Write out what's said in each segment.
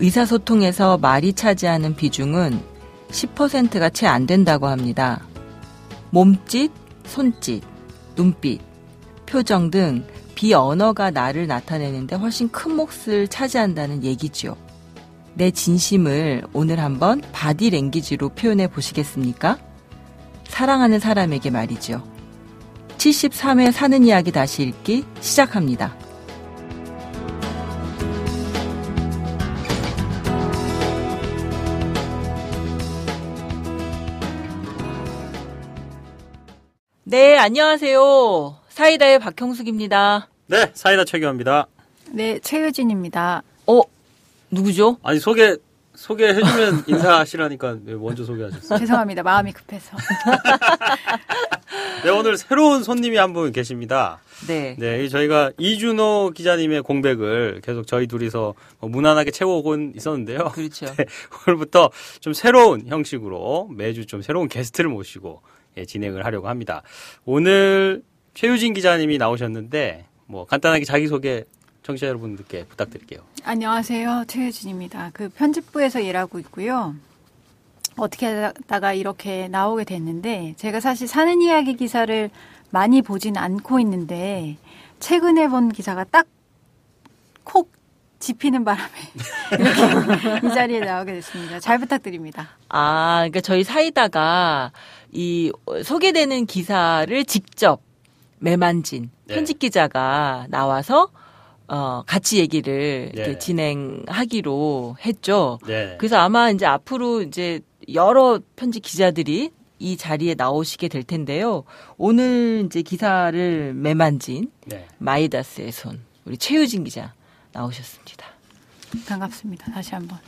의사소통에서 말이 차지하는 비중은 10%가 채 안 된다고 합니다. 몸짓, 손짓, 눈빛, 표정 등 비언어가 나를 나타내는데 훨씬 큰 몫을 차지한다는 얘기죠. 내 진심을 오늘 한번 바디 랭귀지로 표현해 보시겠습니까? 사랑하는 사람에게 말이죠. 73회 사는 이야기 다시 읽기 시작합니다. 네, 안녕하세요. 사이다의 박형숙입니다. 네, 사이다 최경입니다. 네, 최유진입니다. 어, 누구죠? 아니 소개 소개해주면 인사하시라니까 왜 먼저 소개하셨어요. 죄송합니다. 마음이 급해서. 네, 오늘 새로운 손님이 한 분 계십니다. 네. 네, 이 저희가 이준호 기자님의 공백을 계속 저희 둘이서 뭐 무난하게 채워오고 있었는데요. 그렇죠. 네, 오늘부터 좀 새로운 형식으로 매주 좀 새로운 게스트를 모시고 예, 진행을 하려고 합니다. 오늘 최유진 기자님이 나오셨는데 뭐 간단하게 자기소개 청취자 여러분들께 부탁드릴게요. 안녕하세요. 최유진입니다. 그 편집부에서 일하고 있고요. 어떻게 하다가 이렇게 나오게 됐는데 제가 사실 사는 이야기 기사를 많이 보진 않고 있는데 최근에 본 기사가 딱콕 집히는 바람에 이렇게 이 자리에 나오게 됐습니다. 잘 부탁드립니다. 아, 그러니까 저희 사이다가 이 소개되는 기사를 직접 매만진 네. 편집 기자가 나와서 어 같이 얘기를 네. 이렇게 진행하기로 했죠. 네. 그래서 아마 이제 앞으로 이제 여러 편집 기자들이 이 자리에 나오시게 될 텐데요. 오늘 이제 기사를 매만진 네. 마이다스의 손 우리 최유진 기자 나오셨습니다. 반갑습니다. 다시 한번.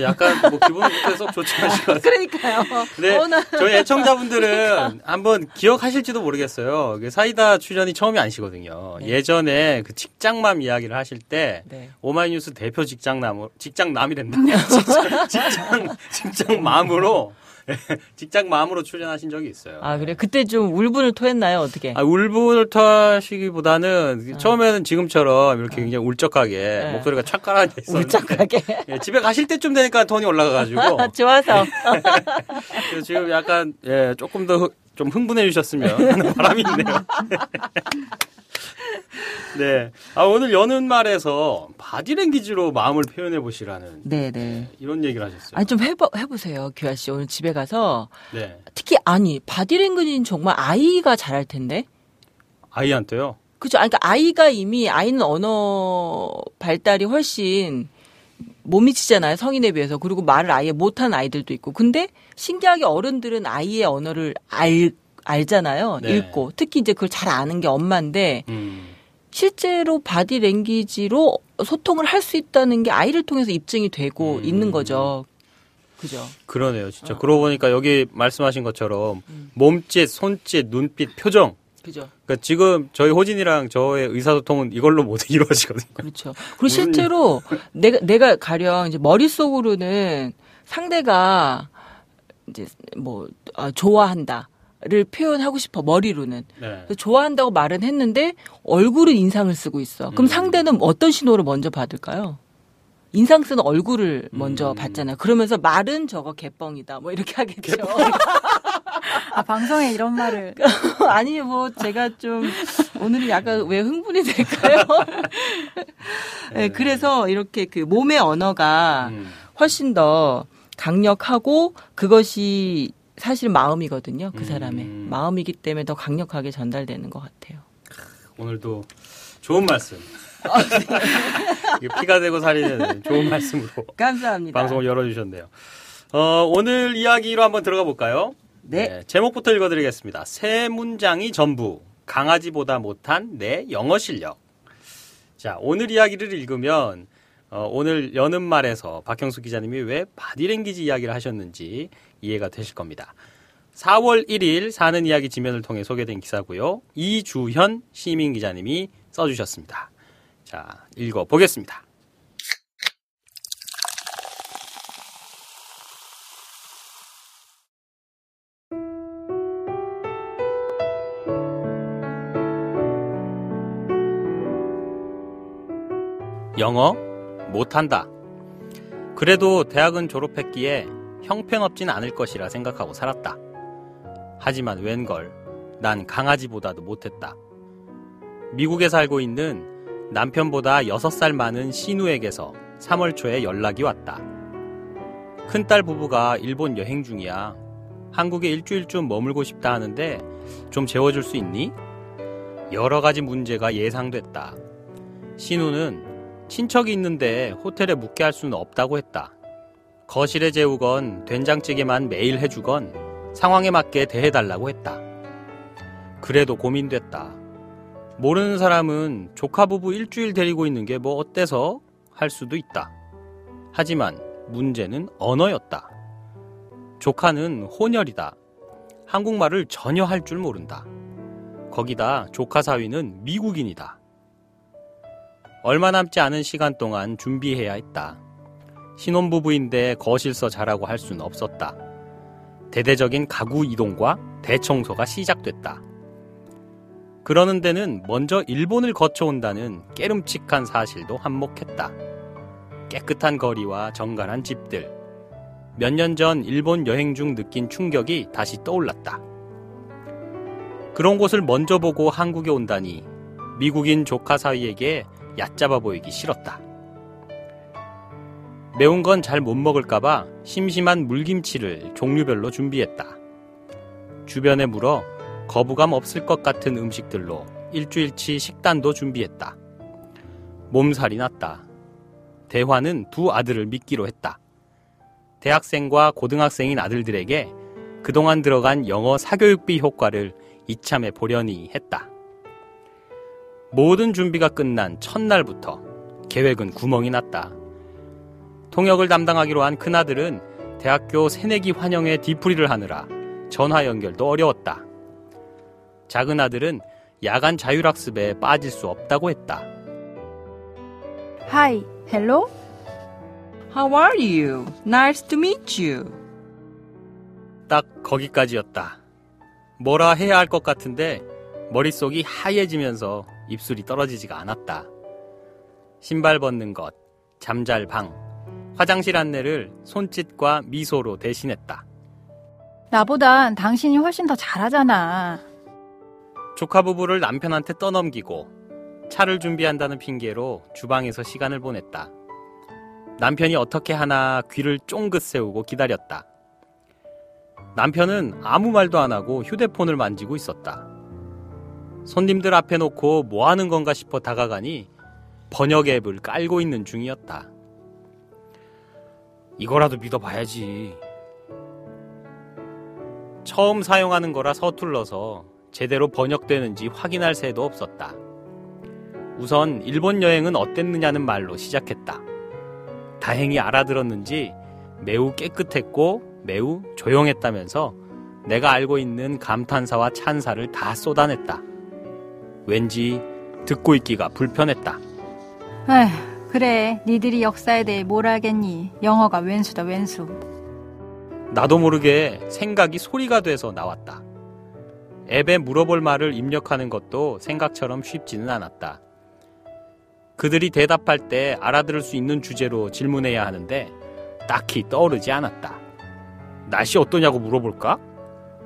약간 뭐 기분 속 좋지 않으신 것 같아요. 그러니까요. 네, 어, 나- 저희 애청자분들은 한번 기억하실지도 모르겠어요. 그 사이다 출연이 처음이 아니시거든요. 네. 예전에 그 직장맘 이야기를 하실 때 네. 오마이뉴스 대표 직장남 직장남이란다. 직장 직장 직장맘으로 직장맘으로 출연하신 적이 있어요. 아 그래 그때 좀 울분을 토했나요 어떻게? 아, 울분을 타시기보다는 처음에는 지금처럼 이렇게 굉장히 울적하게 네. 목소리가 착 깔아져 있었는데 울적하게 예, 집에 가실 때쯤 되니까 톤이 올라가가지고 좋아서 그래서 지금 약간 예, 조금 더 좀 흥분해 주셨으면 하는 바람이 있네요. 네. 아, 오늘 여는 말에서 바디랭귀지로 마음을 표현해 보시라는 네네. 이런 얘기를 하셨어요. 아니 좀 해보 해보세요 규아 씨 오늘 집에 가서 네. 특히 아니 바디랭귀지는 정말 아이가 잘할 텐데 아이한테요. 그죠? 아니, 그러니까 아이가 이미 아이는 언어 발달이 훨씬 못 미치잖아요 성인에 비해서 그리고 말을 아예 못하는 아이들도 있고 근데 신기하게 어른들은 아이의 언어를 알 알잖아요 네. 읽고 특히 이제 그걸 잘 아는 게 엄마인데 음. 실제로 바디 랭귀지로 소통을 할 수 있다는 게 아이를 통해서 입증이 되고 음. 있는 거죠 그죠 그러네요, 진짜. 어. 그러고 보니까 여기 말씀하신 것처럼 음. 몸짓, 손짓, 눈빛, 표정 그죠. 그러니까 지금 저희 호진이랑 저의 의사소통은 이걸로 모두 이루어지거든요. 그렇죠. 그리고 실제로 내가 내가 가령 이제 머릿속으로는 상대가 이제 뭐 아, 좋아한다 를 표현하고 싶어 머리로는 네. 좋아한다고 말은 했는데 얼굴은 인상을 쓰고 있어. 그럼 음. 상대는 어떤 신호를 먼저 받을까요? 인상 쓰는 얼굴을 먼저 음. 받잖아요. 그러면서 말은 저거 개뻥이다. 뭐 이렇게 하겠죠. 아, 방송에 이런 말을. 아니 뭐 제가 좀 오늘은 약간 왜 흥분이 될까요? 네, 그래서 이렇게 그 몸의 언어가 음. 훨씬 더 강력하고 그것이 사실 마음이거든요. 그 사람의 음. 마음이기 때문에 더 강력하게 전달되는 것 같아요. 오늘도 좋은 말씀. 아, 네. 피가 되고 살이 되는 좋은 말씀으로 감사합니다. 방송을 열어주셨네요. 어, 오늘 이야기로 한번 들어가 볼까요? 네. 제목부터 읽어드리겠습니다. 세 문장이 전부 강아지보다 못한 내 영어 실력. 자, 오늘 이야기를 읽으면 어, 오늘 여는 말에서 박형수 기자님이 왜 바디랭귀지 이야기를 하셨는지 이해가 되실 겁니다. 4월 1일 사는 이야기 지면을 통해 소개된 기사고요. 이주현 시민 기자님이 써주셨습니다. 자, 읽어 보겠습니다. 영어 못한다. 그래도 대학은 졸업했기에 형편없진 않을 것이라 생각하고 살았다. 하지만 웬걸 난 강아지보다도 못했다. 미국에 살고 있는 남편보다 6살 많은 신우에게서 3월 초에 연락이 왔다. 큰딸 부부가 일본 여행 중이야. 한국에 일주일쯤 머물고 싶다 하는데 좀 재워줄 수 있니? 여러 가지 문제가 예상됐다. 신우는 친척이 있는데 호텔에 묵게 할 수는 없다고 했다. 거실에 재우건 된장찌개만 매일 해주건 상황에 맞게 대해달라고 했다. 그래도 고민됐다. 모르는 사람은 조카 부부 일주일 데리고 있는 게 뭐 어때서 할 수도 있다. 하지만 문제는 언어였다. 조카는 혼혈이다. 한국말을 전혀 할 줄 모른다. 거기다 조카 사위는 미국인이다. 얼마 남지 않은 시간 동안 준비해야 했다. 신혼부부인데 거실서 자라고 할 수는 없었다. 대대적인 가구 이동과 대청소가 시작됐다. 그러는 데는 먼저 일본을 거쳐온다는 깨름칙한 사실도 한몫했다. 깨끗한 거리와 정갈한 집들. 몇 년 전 일본 여행 중 느낀 충격이 다시 떠올랐다. 그런 곳을 먼저 보고 한국에 온다니 미국인 조카 사이에게 얕잡아 보이기 싫었다. 매운 건 잘 못 먹을까봐 심심한 물김치를 종류별로 준비했다. 주변에 물어 거부감 없을 것 같은 음식들로 일주일치 식단도 준비했다. 몸살이 났다. 대화는 두 아들을 믿기로 했다. 대학생과 고등학생인 아들들에게 그동안 들어간 영어 사교육비 효과를 이참에 보려니 했다. 모든 준비가 끝난 첫날부터 계획은 구멍이 났다. 통역을 담당하기로 한 큰아들은 대학교 새내기 환영회 뒤풀이를 하느라 전화 연결도 어려웠다. 작은 아들은 야간 자율학습에 빠질 수 없다고 했다. Hi, hello? How are you? Nice to meet you. 딱 거기까지였다. 뭐라 해야 할 것 같은데 머릿속이 하얘지면서 입술이 떨어지지가 않았다. 신발 벗는 것, 잠잘 방, 화장실 안내를 손짓과 미소로 대신했다. 나보단 당신이 훨씬 더 잘하잖아. 조카 부부를 남편한테 떠넘기고 차를 준비한다는 핑계로 주방에서 시간을 보냈다. 남편이 어떻게 하나 귀를 쫑긋 세우고 기다렸다. 남편은 아무 말도 안 하고 휴대폰을 만지고 있었다. 손님들 앞에 놓고 뭐 하는 건가 싶어 다가가니 번역 앱을 깔고 있는 중이었다. 이거라도 믿어봐야지. 처음 사용하는 거라 서툴러서 제대로 번역되는지 확인할 새도 없었다. 우선 일본 여행은 어땠느냐는 말로 시작했다. 다행히 알아들었는지 매우 깨끗했고 매우 조용했다면서 내가 알고 있는 감탄사와 찬사를 다 쏟아냈다. 왠지 듣고 있기가 불편했다. 에휴, 그래. 니들이 역사에 대해 뭘 알겠니? 영어가 왼수다, 왼수. 나도 모르게 생각이 소리가 돼서 나왔다. 앱에 물어볼 말을 입력하는 것도 생각처럼 쉽지는 않았다. 그들이 대답할 때 알아들을 수 있는 주제로 질문해야 하는데 딱히 떠오르지 않았다. 날씨 어떠냐고 물어볼까?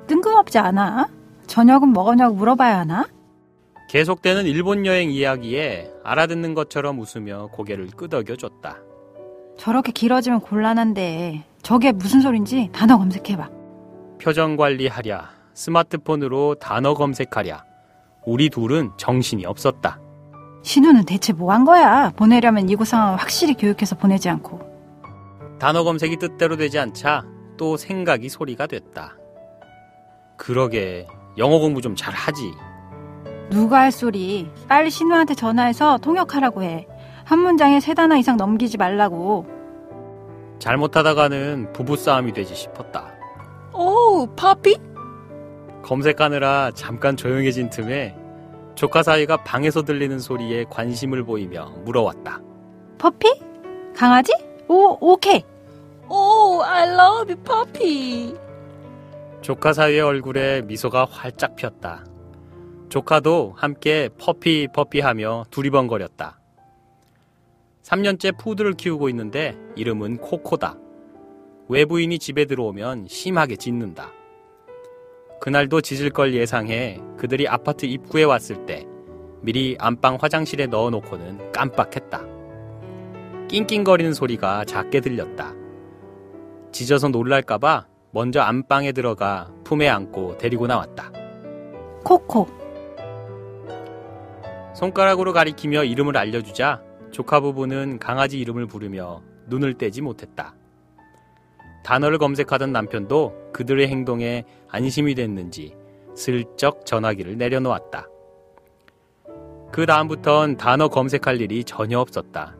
뜬금없지 않아? 저녁은 먹었냐고 물어봐야 하나? 계속되는 일본 여행 이야기에 알아듣는 것처럼 웃으며 고개를 끄덕여 줬다. 저렇게 길어지면 곤란한데 저게 무슨 소린지 단어 검색해봐. 표정 관리하랴, 스마트폰으로 단어 검색하랴. 우리 둘은 정신이 없었다. 신우는 대체 뭐 한 거야? 보내려면 이곳 상황을 확실히 교육해서 보내지 않고. 단어 검색이 뜻대로 되지 않자 또 생각이 소리가 됐다. 그러게 영어 공부 좀 잘하지. 누가 할 소리? 빨리 신우한테 전화해서 통역하라고 해. 한 문장에 세 단어 이상 넘기지 말라고. 잘못하다가는 부부싸움이 되지 싶었다. 오, 파피? 검색하느라 잠깐 조용해진 틈에 조카 사이가 방에서 들리는 소리에 관심을 보이며 물어왔다. 퍼피? 강아지? 오, 오케이. 오, I love you, 파피. 조카 사이의 얼굴에 미소가 활짝 폈다. 조카도 함께 퍼피 퍼피 하며 두리번거렸다. 3년째 푸드를 키우고 있는데 이름은 코코다. 외부인이 집에 들어오면 심하게 짖는다. 그날도 짖을 걸 예상해 그들이 아파트 입구에 왔을 때 미리 안방 화장실에 넣어놓고는 깜빡했다. 낑낑거리는 소리가 작게 들렸다. 짖어서 놀랄까봐 먼저 안방에 들어가 품에 안고 데리고 나왔다. 코코. 손가락으로 가리키며 이름을 알려주자 조카 부부는 강아지 이름을 부르며 눈을 떼지 못했다. 단어를 검색하던 남편도 그들의 행동에 안심이 됐는지 슬쩍 전화기를 내려놓았다. 그 다음부턴 단어 검색할 일이 전혀 없었다.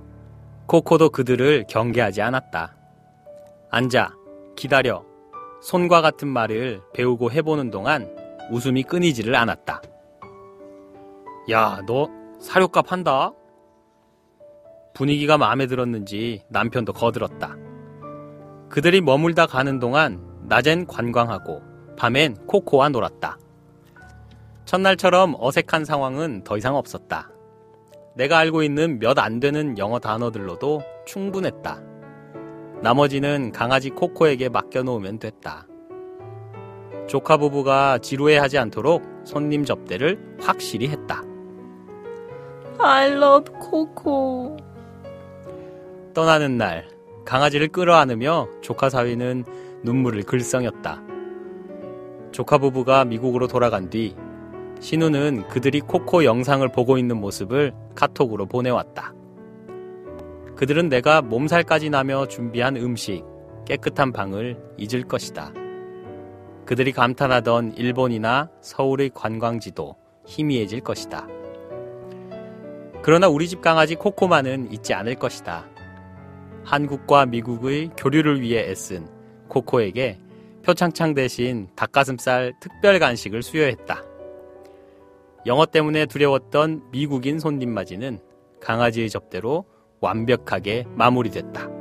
코코도 그들을 경계하지 않았다. 앉아, 기다려, 손과 같은 말을 배우고 해보는 동안 웃음이 끊이지를 않았다. 야, 너 사료값 한다? 분위기가 마음에 들었는지 남편도 거들었다. 그들이 머물다 가는 동안 낮엔 관광하고 밤엔 코코와 놀았다. 첫날처럼 어색한 상황은 더 이상 없었다. 내가 알고 있는 몇 안 되는 영어 단어들로도 충분했다. 나머지는 강아지 코코에게 맡겨놓으면 됐다. 조카 부부가 지루해하지 않도록 손님 접대를 확실히 했다. I love 코코. 떠나는 날 강아지를 끌어안으며 조카 사위는 눈물을 글썽였다. 조카 부부가 미국으로 돌아간 뒤 신우는 그들이 코코 영상을 보고 있는 모습을 카톡으로 보내왔다. 그들은 내가 몸살까지 나며 준비한 음식, 깨끗한 방을 잊을 것이다. 그들이 감탄하던 일본이나 서울의 관광지도 희미해질 것이다. 그러나 우리 집 강아지 코코만은 잊지 않을 것이다. 한국과 미국의 교류를 위해 애쓴 코코에게 표창창 대신 닭가슴살 특별 간식을 수여했다. 영어 때문에 두려웠던 미국인 손님 맞이는 강아지의 접대로 완벽하게 마무리됐다.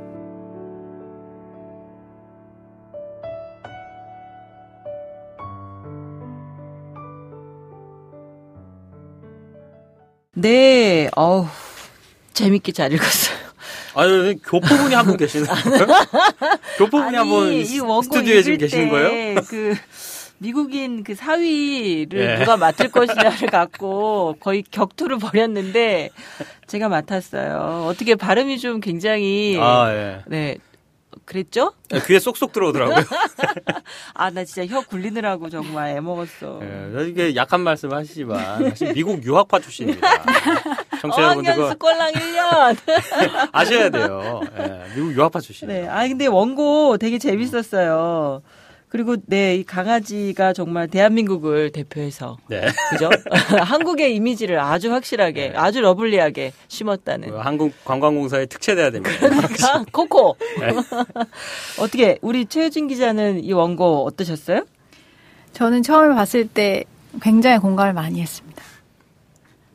네, 어우, 재밌게 잘 읽었어요. 아유, 교포분이 한 분 계시는 거예요? 교포분이 한 분 스튜디오에 지금 계시는 때 거예요? 그 미국인 그 사위를 예. 누가 맡을 것이냐를 갖고 거의 격투를 벌였는데 제가 맡았어요. 어떻게 발음이 좀 굉장히 아, 예. 네 그랬죠? 귀에 쏙쏙 들어오더라고요. 아 나 진짜 혀 굴리느라고 정말 애먹었어. 예, 이게 약한 말씀 하시지만 미국 유학파 출신입니다. 청취자 여러분들 어학연수 꼴랑 1년. 아셔야 돼요. 예, 미국 유학파 출신이에요. 네. 아 근데 원고 되게 재밌었어요. 그리고 네, 이 강아지가 정말 대한민국을 대표해서 네. 그죠? 한국의 이미지를 아주 확실하게, 아주 lovely하게 심었다는. 그 한국 관광공사에 특채돼야 됩니다. 그러니까 코코. 네. 어떻게 우리 최유진 기자는 이 원고 어떠셨어요? 저는 처음에 봤을 때 굉장히 공감을 많이 했습니다.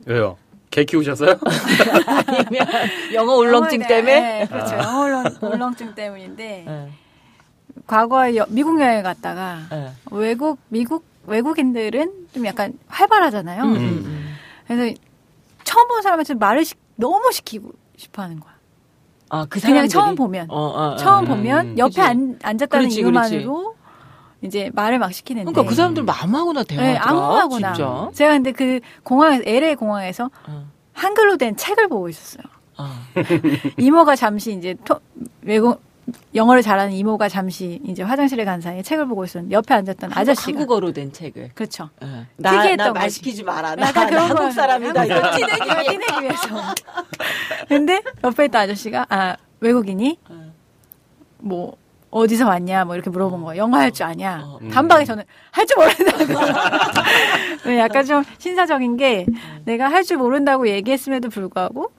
왜요? 개 키우셨어요? 아니면 영어 울렁증 때문에? 네, 그렇죠. 영어 울렁, 울렁증 때문인데 예, 과거에 여- 미국 여행 갔다가 예. 외국 미국 외국인들은 좀 약간 활발하잖아요. 음, 음. 음. 그래서 처음 본 사람한테 말을 시- 너무 시키고 싶어하는 거야. 아, 그 그냥? 처음 보면. 어, 어, 어. 처음 음, 보면 옆에 그치. 안, 앉았다는 그렇지, 이유만으로 이제 말을 막 시키는데. 그러니까 그 사람들 대화하더라. 네, 아무하고나. 진짜. 제가 근데 그 공항에서 LA 공항에서 어. 한글로 된 책을 보고 있었어요. 어. 이모가 잠시 이제 토- 외국 영어를 잘하는 이모가 잠시 이제 화장실에 간 사이에 책을 보고 있었는데 옆에 앉았던 아저씨가 한국어로 된 책을. 그렇죠. 예. 나, 특이했던 나말 거지. 시키지 마라. 나, 나 그런 한국. 사람이다. 이거 한국 티내기. 티내기 위해서. 근데 옆에 있던 아저씨가 아 외국인이 어. 뭐 어디서 왔냐 뭐 이렇게 물어본 거예요. 영어 할 줄 아냐? 어. 단박에 저는 할 줄 모른다고. 네, 약간 좀 신사적인 게 내가 할 줄 모른다고 얘기했음에도 불구하고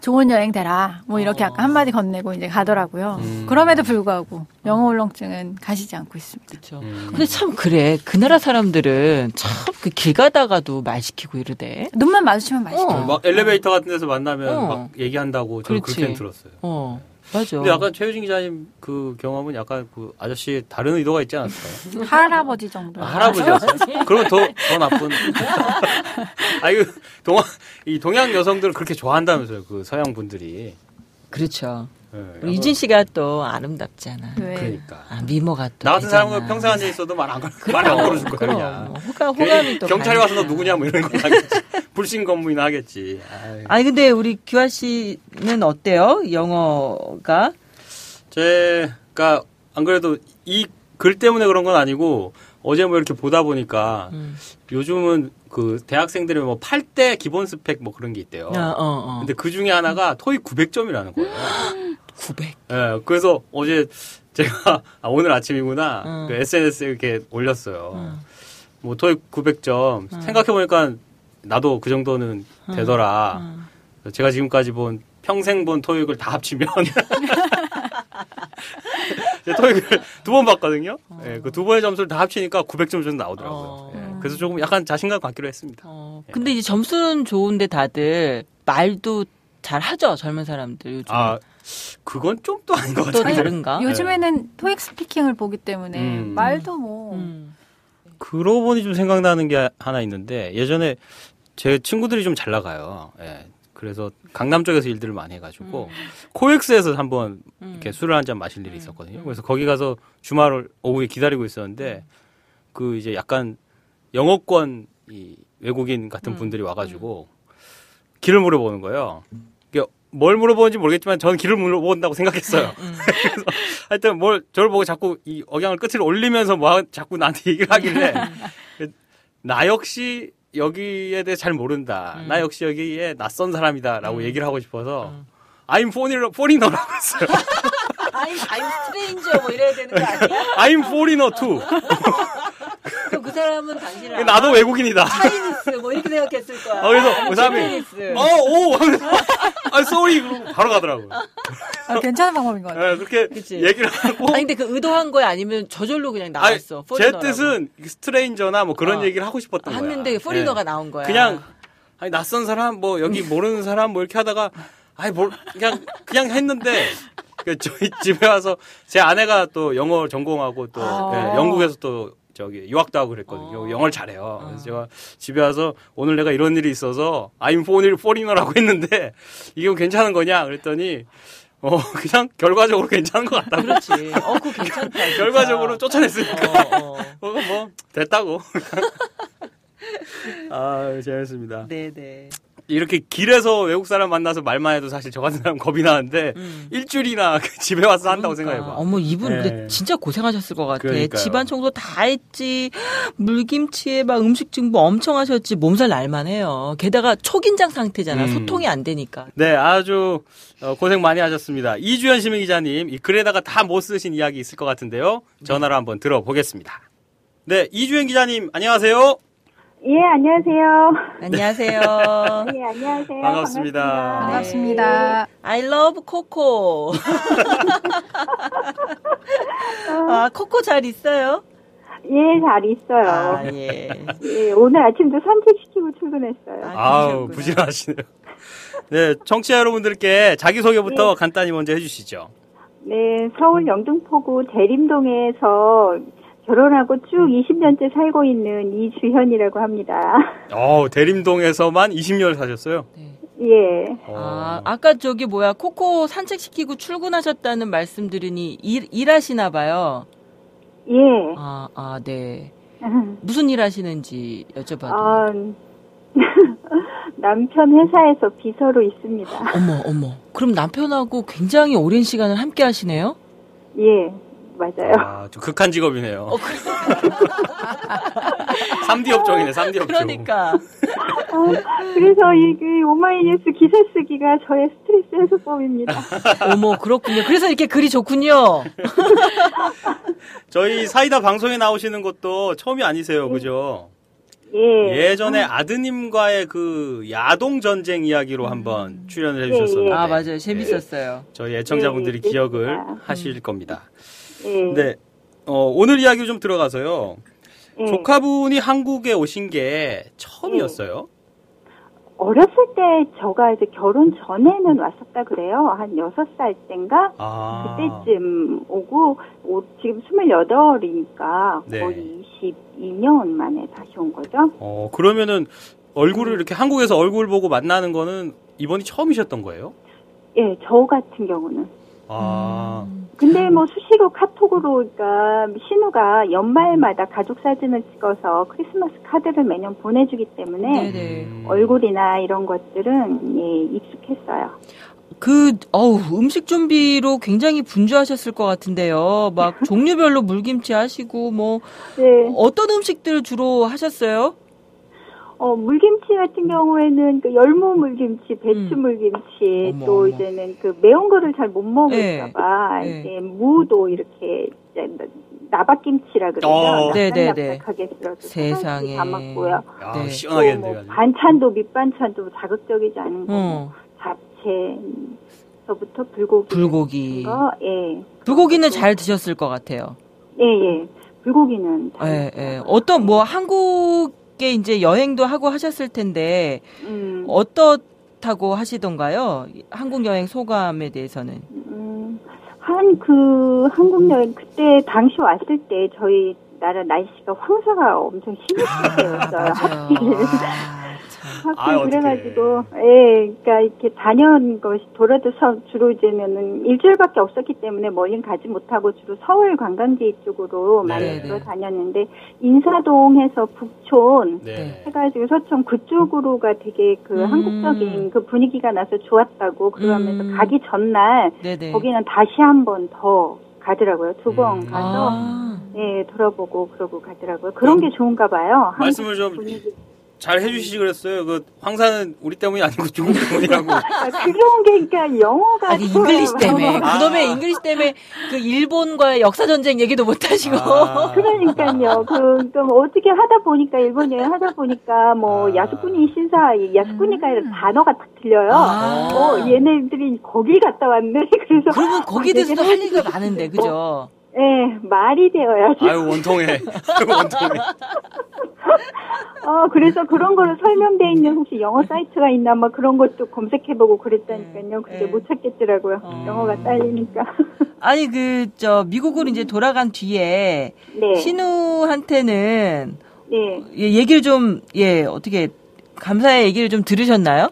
좋은 여행 되라. 뭐 이렇게 약간 한마디 건네고 이제 가더라고요. 음. 그럼에도 불구하고 영어 울렁증은 가시지 않고 있습니다. 그쵸. 음. 근데 참 그래. 그 나라 사람들은 참 그 길 가다가도 말 시키고 이러대. 눈만 마주치면 맛있어. 어. 막 엘리베이터 같은 데서 만나면 어. 막 얘기한다고 저는 그렇지. 그렇게 들었어요. 어, 맞아. 근데 약간 최유진 기자님 그 경험은 약간 그 아저씨 다른 의도가 있지 않았을까요? 할아버지 정도. 아, 할아버지였어요? 그러면 더, 더 나쁜. 아, 이거, 동양, 이 동양 여성들은 그렇게 좋아한다면서요, 그 서양 분들이. 그렇죠. 예, 우리 이진 씨가 또 아름답잖아. 왜? 그러니까. 아, 미모가 또. 나 같은 되잖아. 사람은 평생 앉아 있어도 말 안, 걸, 말안 걸어줄 그럼. 그냥. 호감, 괜히 호감이 또. 경찰이 가니까. 와서 너 누구냐, 뭐 이런 거 하겠지. 불신 검문이나 하겠지. 아이. 아니, 근데 우리 규아 씨는 어때요? 영어가? 제가, 안 그래도 이 글 때문에 그런 건 아니고, 어제 뭐 이렇게 보다 보니까, 음. 요즘은 그 대학생들이 뭐 8대 기본 스펙 뭐 그런 게 있대요. 어, 어, 어. 근데 그 중에 하나가 토익 900점이라는 거예요. 900. 예, 그래서 어제 제가 아, 오늘 아침이구나 음. 그 SNS에 이렇게 올렸어요. 음. 뭐 토익 900점 생각해 보니까 나도 그 정도는 되더라. 음. 제가 지금까지 본 평생 본 토익을 다 합치면 토익을 두 번 봤거든요. 예, 그두 번의 점수를 다 합치니까 900점 정도 나오더라고요. 어. 예, 그래서 조금 약간 자신감 갖기로 했습니다. 어, 근데 이제 점수는 좋은데 다들 말도 잘 하죠, 젊은 사람들 요즘. 아, 그건 좀 또 아닌 것 또 같아요. 다른가? 요즘에는 토익 스피킹을 보기 때문에 음. 말도 뭐 음. 그러고 보니 좀 생각나는 게 하나 있는데 예전에 제 친구들이 좀 잘 나가요. 예. 그래서 강남 쪽에서 일들을 많이 해가지고 코엑스에서 한번 음. 이렇게 술을 한 잔 마실 일이 있었거든요. 그래서 거기 가서 주말을 오후에 기다리고 있었는데 그 이제 약간 영어권 이 외국인 같은 분들이 와가지고 길을 물어보는 거예요. 뭘 물어보는지 모르겠지만 저는 길을 물어본다고 생각했어요. 그래서 하여튼 뭘 저를 보고 자꾸 이 억양을 끝을 올리면서 뭐 하- 자꾸 나한테 얘기를 하길래 나 역시 여기에 대해 잘 모른다. 나 역시 여기에 낯선 사람이다라고 얘기를 하고 싶어서 I'm foreigner, foreigner라고 했어요. 아임, 아임 스트레인저 뭐 이래야 되는 거 아니야? I'm foreigner too. 그럼 그 사람은 당신을 나도 외국인이다. 차이니스 뭐 이렇게 생각했을 거야. 어, 그래서 그 사람이 차이니스. 어, 오, 하면서 아, 그러고 바로 가더라고요. 아, 괜찮은 방법인 것 같아요. 예, 그렇게 그치. 얘기를 하고 아니 근데 그 의도한 거야 아니면 저절로 그냥 아니, 나왔어. 제 포리너라고. 뜻은 스트레인저나 뭐 그런 어. 얘기를 하고 싶었던 거야. 했는데 포리너가 예. 나온 거야. 그냥 아니 낯선 사람 뭐 여기 모르는 사람 뭐 이렇게 하다가 아니 뭘 그냥 그냥 했는데 그 저희 집에 와서 제 아내가 또 영어 전공하고 또 아. 예, 영국에서 또 저기 유학도 하고 그랬거든요. 어. 영어를 잘해요. 그래서 제가 집에 와서 오늘 내가 이런 일이 있어서 I'm foreigner, foreigner라고 했는데 이게 괜찮은 거냐 그랬더니 어 그냥 결과적으로 괜찮은 것 같다고. 그렇지. 어, 그거 괜찮다. 진짜. 결과적으로 쫓아냈으니까. 어, 어. 어, 뭐 됐다고. 아 재밌습니다. 네네. 이렇게 길에서 외국 사람 만나서 말만 해도 사실 저 같은 사람 겁이 나는데 음. 일주일이나 그 집에 와서 한다고 그러니까. 생각해봐. 어머 이분 네. 근데 진짜 고생하셨을 것 같아. 그러니까요. 집안 청소 다 했지. 물김치에 막 음식 증보 엄청 하셨지. 몸살 날만해요. 게다가 초긴장 상태잖아. 음. 소통이 안 되니까. 네, 아주 어, 고생 많이 하셨습니다. 이주연 시민 기자님, 이 글에다가 다 못 쓰신 이야기 있을 것 같은데요. 전화로 한번 들어보겠습니다. 네, 이주연 기자님, 안녕하세요. 예, 안녕하세요. 안녕하세요. 예, 안녕하세요. 반갑습니다. 반갑습니다. I love 코코. 아 코코 잘 있어요? 예, 잘 있어요. 아, 예. 예, 오늘 아침도 산책시키고 출근했어요. 아 우, 부지런하시네요. 네, 청취자 여러분들께 자기소개부터 간단히 먼저 해주시죠. 네, 서울 영등포구 대림동에서 결혼하고 쭉 20년째 살고 있는 이주현이라고 합니다. 어, 대림동에서만 20년을 사셨어요? 예. 아, 아까 저기 뭐야, 코코 산책시키고 출근하셨다는 말씀 들으니 일, 일하시나 봐요. 예. 아, 아, 네. 무슨 일 하시는지 여쭤봐도. 아, 남편 회사에서 비서로 있습니다. 어머, 어머. 그럼 남편하고 굉장히 오랜 시간을 함께 하시네요? 예, 맞아요. 아, 좀 극한 직업이네요. 어, 3D 업종이네, 3D 업종. 그러니까. 아, 그래서 이게 오마이뉴스 기사 쓰기가 저의 스트레스 해소법입니다. 어머, 그렇군요. 그래서 이렇게 글이 좋군요. 저희 사이다 방송에 나오시는 것도 처음이 아니세요, 그죠? 예. 예전에 아드님과의 그 야동 전쟁 이야기로 한번 출연을 해주셨었는데. 아, 맞아요. 재밌었어요. 저희 애청자분들이 예, 기억을. 하실 겁니다. 예. 네. 어, 오늘 이야기 좀 들어가서요. 예. 조카분이 한국에 오신 게 처음이었어요. 어렸을 때 저가 이제 결혼 전에는 왔었다 그래요. 한 여섯 살 땐가? 아. 그때쯤 오고, 오- 지금 28이니까 네. 거의 22년 만에 다시 온 거죠. 어, 그러면은 얼굴을 이렇게 한국에서 얼굴 보고 만나는 거는 이번이 처음이셨던 거예요? 예, 저 같은 경우는. 아. 근데 뭐 수시로 카톡으로 그러니까 신우가 연말마다 가족 사진을 찍어서 크리스마스 카드를 매년 보내주기 때문에 네네. 얼굴이나 이런 것들은 예 익숙했어요. 그, 어우, 음식 준비로 굉장히 분주하셨을 것 같은데요. 막 종류별로 물김치 하시고, 뭐, 네. 어떤 음식들 주로 하셨어요? 어 물김치 같은 경우에는 그 열무 물김치, 배추 음. 물김치, 어머, 또 어머. 이제는 그 매운 거를 잘 못 먹을까봐 네, 네. 이제 무도 이렇게 이제 나박김치라 그러죠. 어. 네, 네, 네. 썰어서 세상에. 담았고요. 야, 네. 또뭐 시원하겠네요. 아주. 반찬도 밑반찬도 자극적이지 않은 거, 어, 잡채서부터 불고기, 불고기. 같은 거, 예, 불고기는 잘 드셨을 것 같아요. 예, 예, 불고기는 잘 예, 예. 어떤, 뭐, 한국 에 이제 여행도 하고 하셨을 텐데, 음, 어떻다고 하시던가요? 한국 여행 소감에 대해서는. 음, 한 그 한국 여행 그때 당시 왔을 때 저희 나라 날씨가 황사가 엄청 심했을 때였어요. 하필. 아, 아. 그래가지고 예, 그러니까 이렇게 다녀온 것이 돌아도 서, 주로 이제는 일주일밖에 없었기 때문에 멀리 가지 못하고 주로 서울 관광지 쪽으로 많이 네, 주로 네. 다녔는데 인사동에서 북촌 네. 해가지고 서촌 그쪽으로가 되게 그 음. 한국적인 그 분위기가 나서 좋았다고 그러면서 음. 가기 전날 네네. 거기는 다시 한 번 더 가더라고요. 두번 음. 가서 아, 예 돌아보고 그러고 가더라고요. 그런 게 좋은가 봐요. 말씀을 좀 분위기. 잘 해주시지 그랬어요. 그 황사는 우리 때문이 아니고 중국 때문이라고. 아, 그런 게 그러니까 영어가 아니, English 때문에. 아. 그놈의 English 때문에 그 일본과의 역사 전쟁 얘기도 못 하시고. 아. 그러니까요. 그, 그럼 어떻게 하다 보니까, 일본 여행 하다 보니까, 뭐, 아. 야스쿠니 신사, 야스쿠니가 음. 단어가 딱 들려요. 아. 어, 얘네들이 거길 갔다 왔네. 그래서. 그러면 거기에 대해서도 아, 할 얘기가 많은데, 그죠? 예, 말이 되어야지. 아유, 원통해. 원통해. 어, 그래서 그런 거를 설명돼 있는 혹시 영어 사이트가 있나, 막 그런 것도 검색해보고 그랬다니까요. 근데 네. 못 찾겠더라고요. 어. 영어가 딸리니까. 아니, 그, 저, 미국으로 이제 돌아간 뒤에, 네. 신우한테는, 네. 예, 얘기를 좀, 예, 어떻게, 감사의 얘기를 좀 들으셨나요?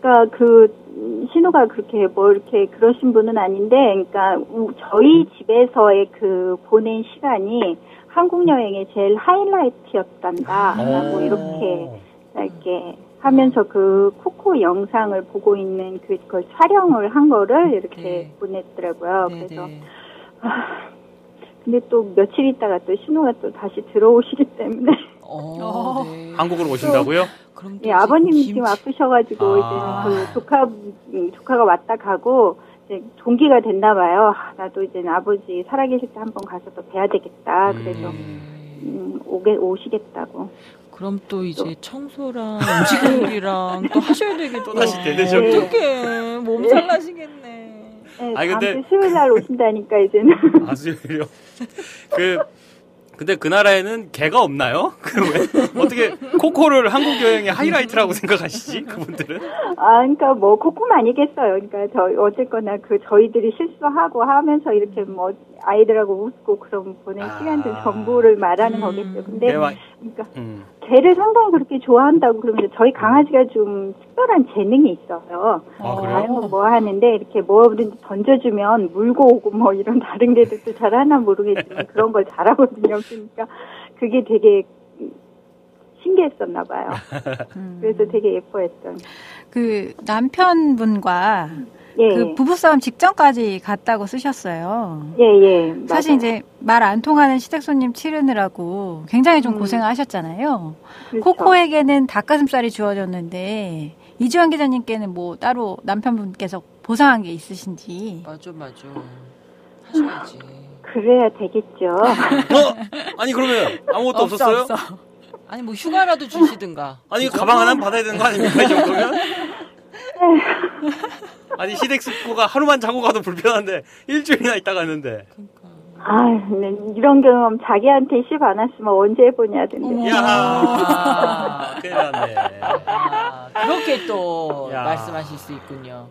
그러니까 그 음, 신우가 그렇게 뭐 이렇게 그러신 분은 아닌데, 그러니까 우- 저희 집에서의 그 보낸 시간이 한국 여행의 제일 하이라이트였단다라고 이렇게 이렇게 하면서 그 코코 영상을 보고 있는 그- 그걸 촬영을 한 거를 이렇게 네. 보냈더라고요. 네, 그래서 네. 근데 또 며칠 있다가 또 신우가 또 다시 들어오시기 때문에 어, 네. 한국으로 오신다고요? 그럼 또 예, 아버님이 김치- 지금 아프셔가지고 아. 이제 그 조카 음, 조카가 왔다 가고 이제 동기가 됐나 봐요. 아, 나도 이제 아버지 살아계실 때 한번 가서 또 뵈야 되겠다. 그래서 음, 오게 오시겠다고. 그럼 또 이제 청소랑 음식물이랑 또 하셔야 되겠다. 또 다시 대대적으로. 어떡해. 몸살 나시겠네. 네, 아니, 다음 근데- 주 수요일 날 오신다니까 이제는. 아 수요일요. 그 근데 그 나라에는 개가 없나요? 그 왜, 어떻게 코코를 한국 여행의 하이라이트라고 생각하시지? 그분들은? 아, 그러니까 뭐 코코만 아니겠어요. 그러니까 저 어쨌거나 그 저희들이 실수하고 하면서 이렇게 뭐 아이들하고 웃고 그런 보낸 아. 시간들 전부를 말하는 거겠죠. 근데 개와- 그러니까 음. 개를 상당히 그렇게 좋아한다고 그러면서 저희 강아지가 좀 특별한 재능이 있어요. 아, 다른 건 뭐 하는데 이렇게 뭐든지 던져주면 물고 오고 뭐 이런 다른 개들도 잘 하나 모르겠지만 그런 걸 잘하거든요. 그러니까 그게 되게 신기했었나 봐요. 그래서 되게 예뻐했던. 그 남편분과 예, 그 부부싸움 직전까지 갔다고 쓰셨어요. 예, 예. 사실 맞아요. 이제 말 안 통하는 시댁 손님 치르느라고 굉장히 좀 음. 고생을 하셨잖아요. 그렇죠. 코코에게는 닭가슴살이 주어졌는데 이주환 기자님께는 뭐 따로 남편분께서 보상한 게 있으신지. 맞아, 맞아. 하셔야지. 그래야 되겠죠. 어? 아니, 그러면 아무것도 없어, 없었어요? 없어. 아니, 뭐 휴가라도 주시든가. 아니, 가방 하나는 받아야 되는 거 아닙니까, 이 정도면? 아니, 시댁 식구가 하루만 자고 가도 불편한데, 일주일이나 있다 갔는데. 아, 네, 이런 경험 자기한테 시 받았으면 언제 해보냐 던데. 야 아, 큰일 났네. 아, 그렇게 또 야. 말씀하실 수 있군요.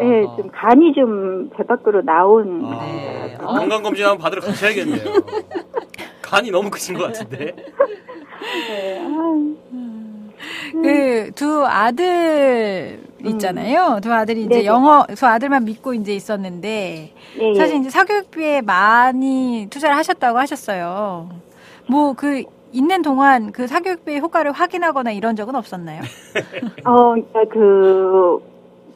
예, 어허. 좀 간이 좀 배 밖으로 나온. 아, 네. 어. 건강 검진 한번 받으러 가셔야겠네요. 간이 너무 크신 것 같은데. 네, 아유. 그두 아들 있잖아요. 두 아들이 이제 네네. 영어 두 아들만 믿고 이제 있었는데 예, 예. 사실 이제 사교육비에 많이 투자를 하셨다고 하셨어요. 뭐 그 있는 동안 그 사교육비의 효과를 확인하거나 이런 적은 없었나요? 어, 그러니까 그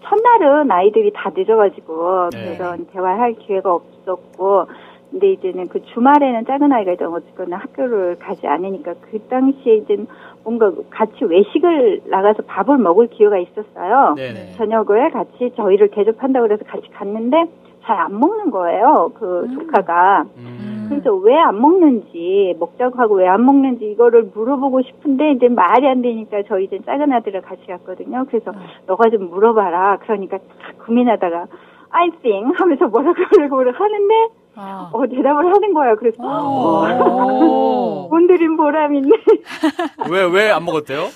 첫날은 아이들이 다 늦어가지고 네. 그런 대화할 기회가 없었고, 근데 이제는 그 주말에는 작은 아이가 있던 어쨌거나 학교를 가지 않으니까 그 당시에 이제 뭔가 같이 외식을 나가서 밥을 먹을 기회가 있었어요. 네네. 저녁을 같이 저희를 대접한다고 그래서 같이 갔는데 잘 안 먹는 거예요. 그 조카가. 음. 그래서 왜 안 먹는지 먹자고 하고 왜 안 먹는지 이거를 물어보고 싶은데 이제 말이 안 되니까 저희 이제 작은 아들을 같이 갔거든요. 그래서 너가 좀 물어봐라. 그러니까 탁 고민하다가 I think 하면서 뭐라고 하려고 하는데 아. 어 대답을 하는 거예요. 그래서 어, 곤드린 보람 있네. 왜, 왜 안 먹었대요?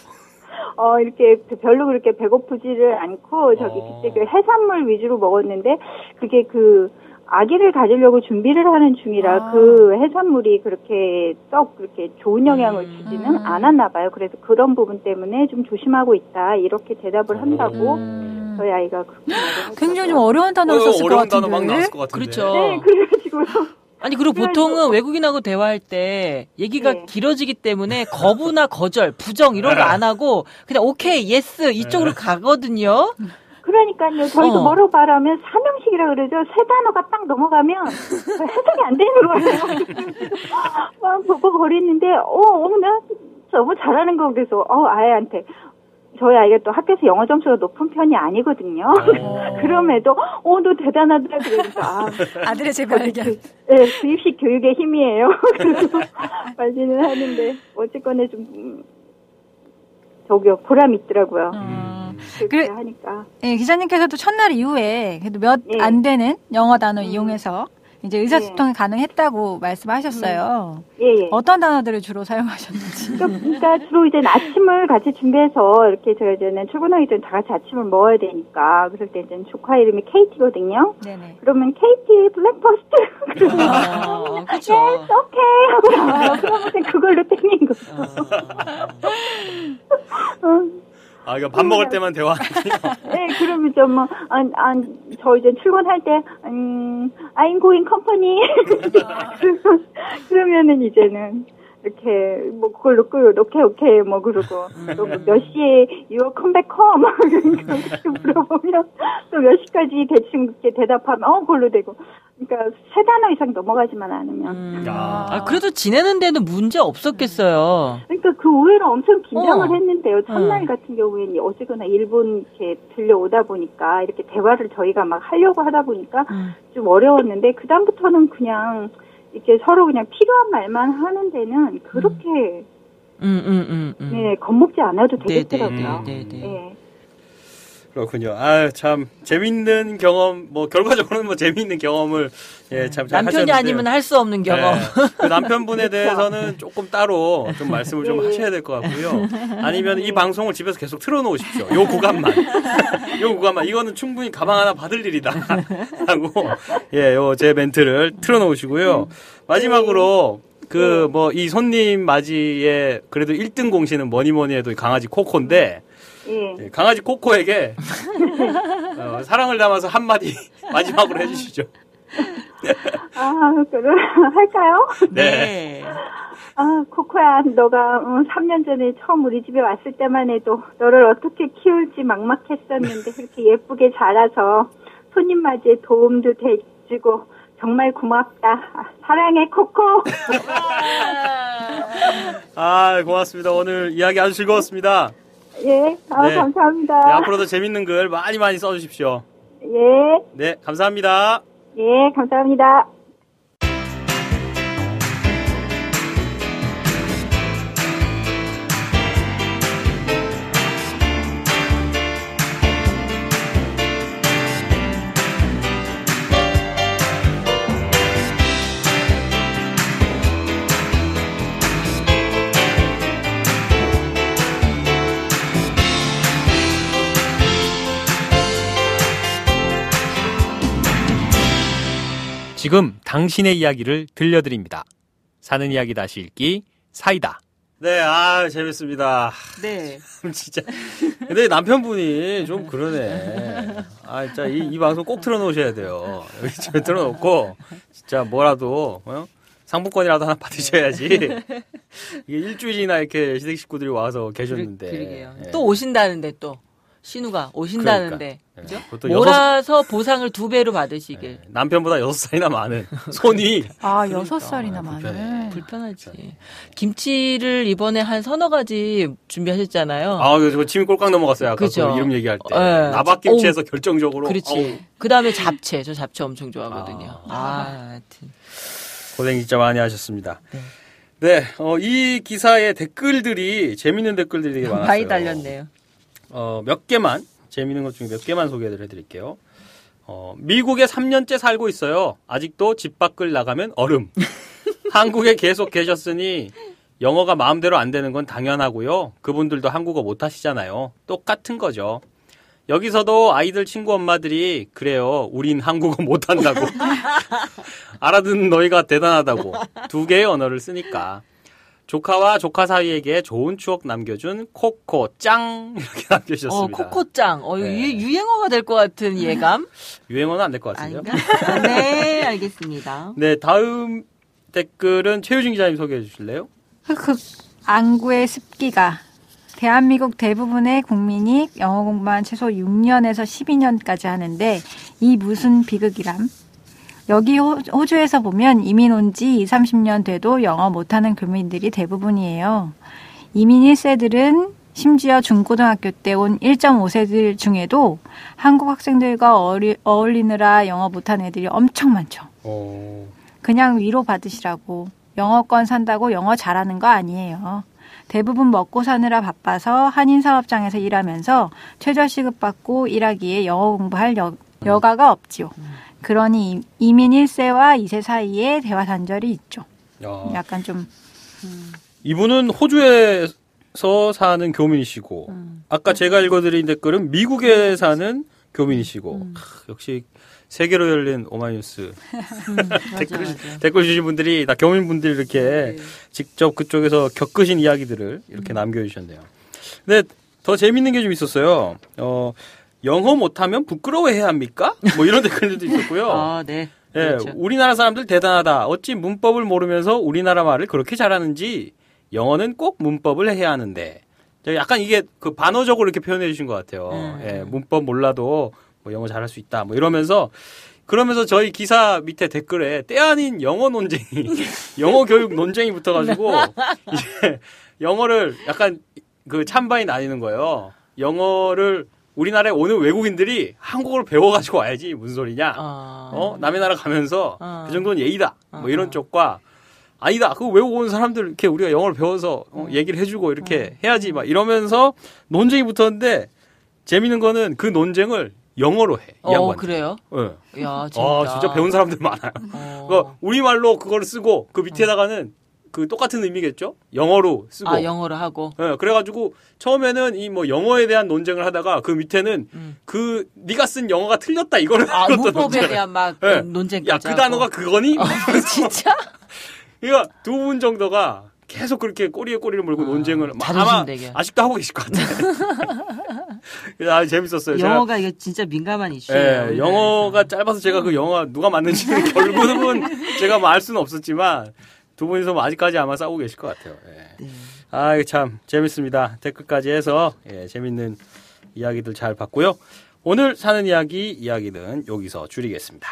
어 이렇게 별로 그렇게 배고프지를 않고 저기 어. 그때 그 해산물 위주로 먹었는데 그게 그 아기를 가지려고 준비를 하는 중이라 아. 그 해산물이 그렇게 썩 그렇게 좋은 영향을 주지는 않았나 봐요. 그래서 그런 부분 때문에 좀 조심하고 있다 이렇게 대답을 한다고 음. 저희 아이가 그렇게 굉장히 좀. 어려운 단어를 어, 썼을 것 어려운 단어 막 같은데. 나왔을 것 같은데. 그렇죠. 네 그래가지고요. 아니 그리고 보통은 외국인하고 대화할 때 얘기가 네. 길어지기 때문에 거부나 거절, 부정 이런 거 안 하고 그냥 오케이, yes 이쪽으로 가거든요. 그러니까요. 저희도 어. 뭐라고 말하면 삼형식이라 그러죠. 세 단어가 딱 넘어가면 해석이 안 되는 거예요. 막 버벅거리는데 어, 어머 나 너무 잘하는 거 그래서 어 아이한테 저희 아이가 또 학교에서 영어 점수가 높은 편이 아니거든요. 그럼에도 어 너 대단하다 그러니까 아, 아들의 재발견. 네, 주입식 교육의 힘이에요. 그래서 말지는 하는데 어쨌거나 좀 음, 저기요 보람 있더라고요. 음. 그렇게 그래- 하니까. 예, 기자님께서도 첫날 이후에 그래도 몇 예. 안 되는 영어 단어 음. 이용해서 이제 의사소통이 가능했다고 말씀하셨어요. 예, 예. 어떤 단어들을 주로 사용하셨는지. 그러니까, 그러니까 주로 이제 아침을 같이 준비해서 이렇게 제가 이제는 출근하기 전에 다 같이 아침을 먹어야 되니까 그럴 때 이제 조카 이름이 케이티거든요. 네네. 그러면 케이티 breakfast 그렇죠. yes, 오케이 하고 나와요. 그러면 그걸로 땡긴 거죠. 어, 아, 이거 밥 먹을 때만 대화하는군요. 네, 그러면 좀 뭐, 안, 안, 저 이제 출근할 때, 음, I'm going company. 그러면은 이제는, 이렇게, 뭐, 그걸로 끌고, 오케이, 오케이, 뭐, 그러고, 또뭐몇 시에 you come back home? 그러니까 그렇게 물어보면, 또 몇 시까지 대충 이렇게 대답하면, 어, 그걸로 되고. 그러니까, 세 단어 이상 넘어가지만 않으면. 음. 야. 아, 그래도 지내는 데는 문제 없었겠어요. 그러니까 그 의외로 엄청 긴장을 어. 했는데요. 첫날 어. 같은 경우에는 어쨌거나 일본 이렇게 들려오다 보니까 이렇게 대화를 저희가 막 하려고 하다 보니까 음. 좀 어려웠는데 그 다음부터는 그냥 이렇게 서로 그냥 필요한 말만 하는 데는 그렇게 음, 음, 음, 음. 네, 겁먹지 않아도 네, 네, 되겠더라고요. 네. 네. 그렇군요. 아, 참 재밌는 경험 뭐 결과적으로는 뭐 재밌는 경험을 예, 참잘 남편이. 아니면 할 수 없는 경험. 네. 그 남편분에 대해서는 조금 따로 좀 말씀을 좀 하셔야 될 것 같고요. 아니면 이 방송을 집에서 계속 틀어놓으십시오. 요 구간만. 요 구간만. 이거는 충분히 가방 하나 받을 일이다. 하고, 예, 요 제 멘트를 틀어놓으시고요. 마지막으로, 그, 뭐, 이 손님 맞이에 그래도 1등 공신은 뭐니 뭐니 해도 이 강아지 코코인데, 예. 예, 강아지 코코에게 어, 사랑을 담아서 한마디 마지막으로 해주시죠. 아, 그럼 할까요? 네. 아, 코코야, 너가 어, 3년 전에 처음 우리 집에 왔을 때만 해도 너를 어떻게 키울지 막막했었는데 그렇게 예쁘게 자라서 손님 맞이에 도움도 돼주고 정말 고맙다. 아, 사랑해, 코코. 아, 고맙습니다. 오늘 이야기 아주 즐거웠습니다. 예, 아, 네. 감사합니다. 네, 앞으로도 재밌는 글 많이 많이 써주십시오. 예, 네, 감사합니다. 예, 감사합니다. 당신의 이야기를 들려드립니다. 사는 이야기 다시 읽기 사이다. 네, 아 재밌습니다. 네. 진짜. 근데 남편분이 좀 그러네. 아, 진짜 이, 이 방송 꼭 틀어놓으셔야 돼요. 여기 집에 틀어놓고 진짜 뭐라도 어? 상품권이라도 하나 받으셔야지. 이게 일주일이나 이렇게 시댁 식구들이 와서 계셨는데. 그러게요. 예. 또 오신다는데 또 신우가 오신다는데 그러니까. 그죠? 그것도 여섯- 몰아서 보상을 두 배로 받으시길. 남편보다 여섯 살이나 많은 손이 아, 여섯 살이나 많은. 불편하지. 김치를 이번에 한 서너 가지 준비하셨잖아요. 아, 그거 침이 꼴깍 넘어갔어요. 아까 그죠. 그 이름 얘기할 때. 예. 나박김치에서 결정적으로. 그렇지. 그 다음에 잡채. 저 잡채 엄청 좋아하거든요. 아, 하여튼. 고생 진짜 많이 하셨습니다. 네, 어, 이 기사의 댓글들이 재밌는 댓글들이 되게 많았어요. 많이 달렸네요. 어, 몇 개만 재밌는 것 중에 몇 개만 소개를 해드릴게요. 어, 미국에 3년째 살고 있어요. 아직도 집 밖을 나가면 얼음. 한국에 계속 계셨으니 영어가 마음대로 안 되는 건 당연하고요. 그분들도 한국어 못 하시잖아요. 똑같은 거죠. 여기서도 아이들 친구 엄마들이 그래요. 우린 한국어 못 한다고. 알아듣는 너희가 대단하다고. 두 개의 언어를 쓰니까. 조카와 조카 사이에게 좋은 추억 남겨준 코코 짱 이렇게 어, 남겨주셨습니다. 코코 짱. 어, 네. 유행어가 될 것 같은 예감? 유행어는 안 될 것 같은데요. 아닌가? 네, 알겠습니다. 네, 다음 댓글은 최유진 기자님 소개해 주실래요? 흑흑 안구의 습기가 대한민국 대부분의 국민이 영어 공부만 최소 6년에서 12년까지 하는데 이 무슨 비극이람? 여기 호, 호주에서 보면 이민 온 지 2, 30년 돼도 영어 못하는 교민들이 대부분이에요. 이민 1세들은 심지어 중고등학교 때 온 1.5세들 중에도 한국 학생들과 어울리, 어울리느라 영어 못하는 애들이 엄청 많죠. 어, 그냥 위로 받으시라고 영어권 산다고 영어 잘하는 거 아니에요. 대부분 먹고 사느라 바빠서 한인 사업장에서 일하면서 최저 시급 받고 일하기에 영어 공부할 여, 여가가 없지요. 그러니 이- 이민 1세와 2세 사이에 대화 단절이 있죠. 야. 약간 좀 이분은 호주에서 사는 교민이시고 아까 제가 읽어드린 댓글은 미국에 사는 교민이시고 크, 역시 세계로 열린 오마이뉴스 댓글, 맞아. 댓글 주신 분들이 다 교민분들이 이렇게 직접 그쪽에서 겪으신 이야기들을 이렇게 남겨주셨네요. 근데 더 재밌는 게 좀 있었어요. 어, 영어 못하면 부끄러워해야 합니까? 뭐 이런 댓글들도 있었고요. 아, 네. 예, 그렇죠. 우리나라 사람들 대단하다. 어찌 문법을 모르면서 우리나라 말을 그렇게 잘하는지 영어는 꼭 문법을 해야 하는데. 약간 이게 그 반어적으로 이렇게 표현해 주신 것 같아요. 음. 예, 문법 몰라도 뭐 영어 잘할 수 있다. 뭐 이러면서 그러면서 저희 기사 밑에 댓글에 때 아닌 영어 논쟁이, 영어 교육 논쟁이 붙어가지고 이제 영어를 약간 그 찬반이 나뉘는 거예요. 영어를 우리나라에 오는 외국인들이 한국어를 배워가지고 와야지 무슨 소리냐. 아. 어 남의 나라 가면서 어. 그 정도는 예의다. 뭐 어, 이런 어. 쪽과 아니다. 그거 외국 온 사람들 이렇게 우리가 영어를 배워서 어, 얘기를 해주고 이렇게 해야지 막 이러면서 논쟁이 붙었는데 재밌는 거는 그 논쟁을 영어로 해. 이 어, 양반. 그래요? 예. 야, 재밌다. 아, 진짜 배운 사람들 많아요. 어. 그거 우리말로 그거를 쓰고 그 밑에다가는 그 똑같은 의미겠죠? 영어로 쓰고. 아, 영어로 하고. 예, 그래가지고 처음에는 이 뭐 영어에 대한 논쟁을 하다가 그 밑에는 음. 그 네가 쓴 영어가 틀렸다 이거를 아, 문법에 논쟁을. 대한 막 예. 논쟁까지. 야, 그 하고. 단어가 그거니? 어, 진짜? 그러니까 두 분 정도가 계속 그렇게 꼬리에 꼬리를 물고 논쟁을 막 자존심 아마 대결. 아직도 하고 계실 것 같아요. 아주 재밌었어요. 영어가 이게 진짜 민감한 이슈예요. 예. 영어가 짧아서 제가 그 영화 누가 맞는지는 결국은 제가 뭐 알 수는 없었지만 두 분이서 뭐 아직까지 아마 싸우고 계실 것 같아요. 예. 네. 아, 참 재밌습니다. 댓글까지 해서 예, 재밌는 이야기들 잘 봤고요. 오늘 사는 이야기 이야기는 여기서 줄이겠습니다.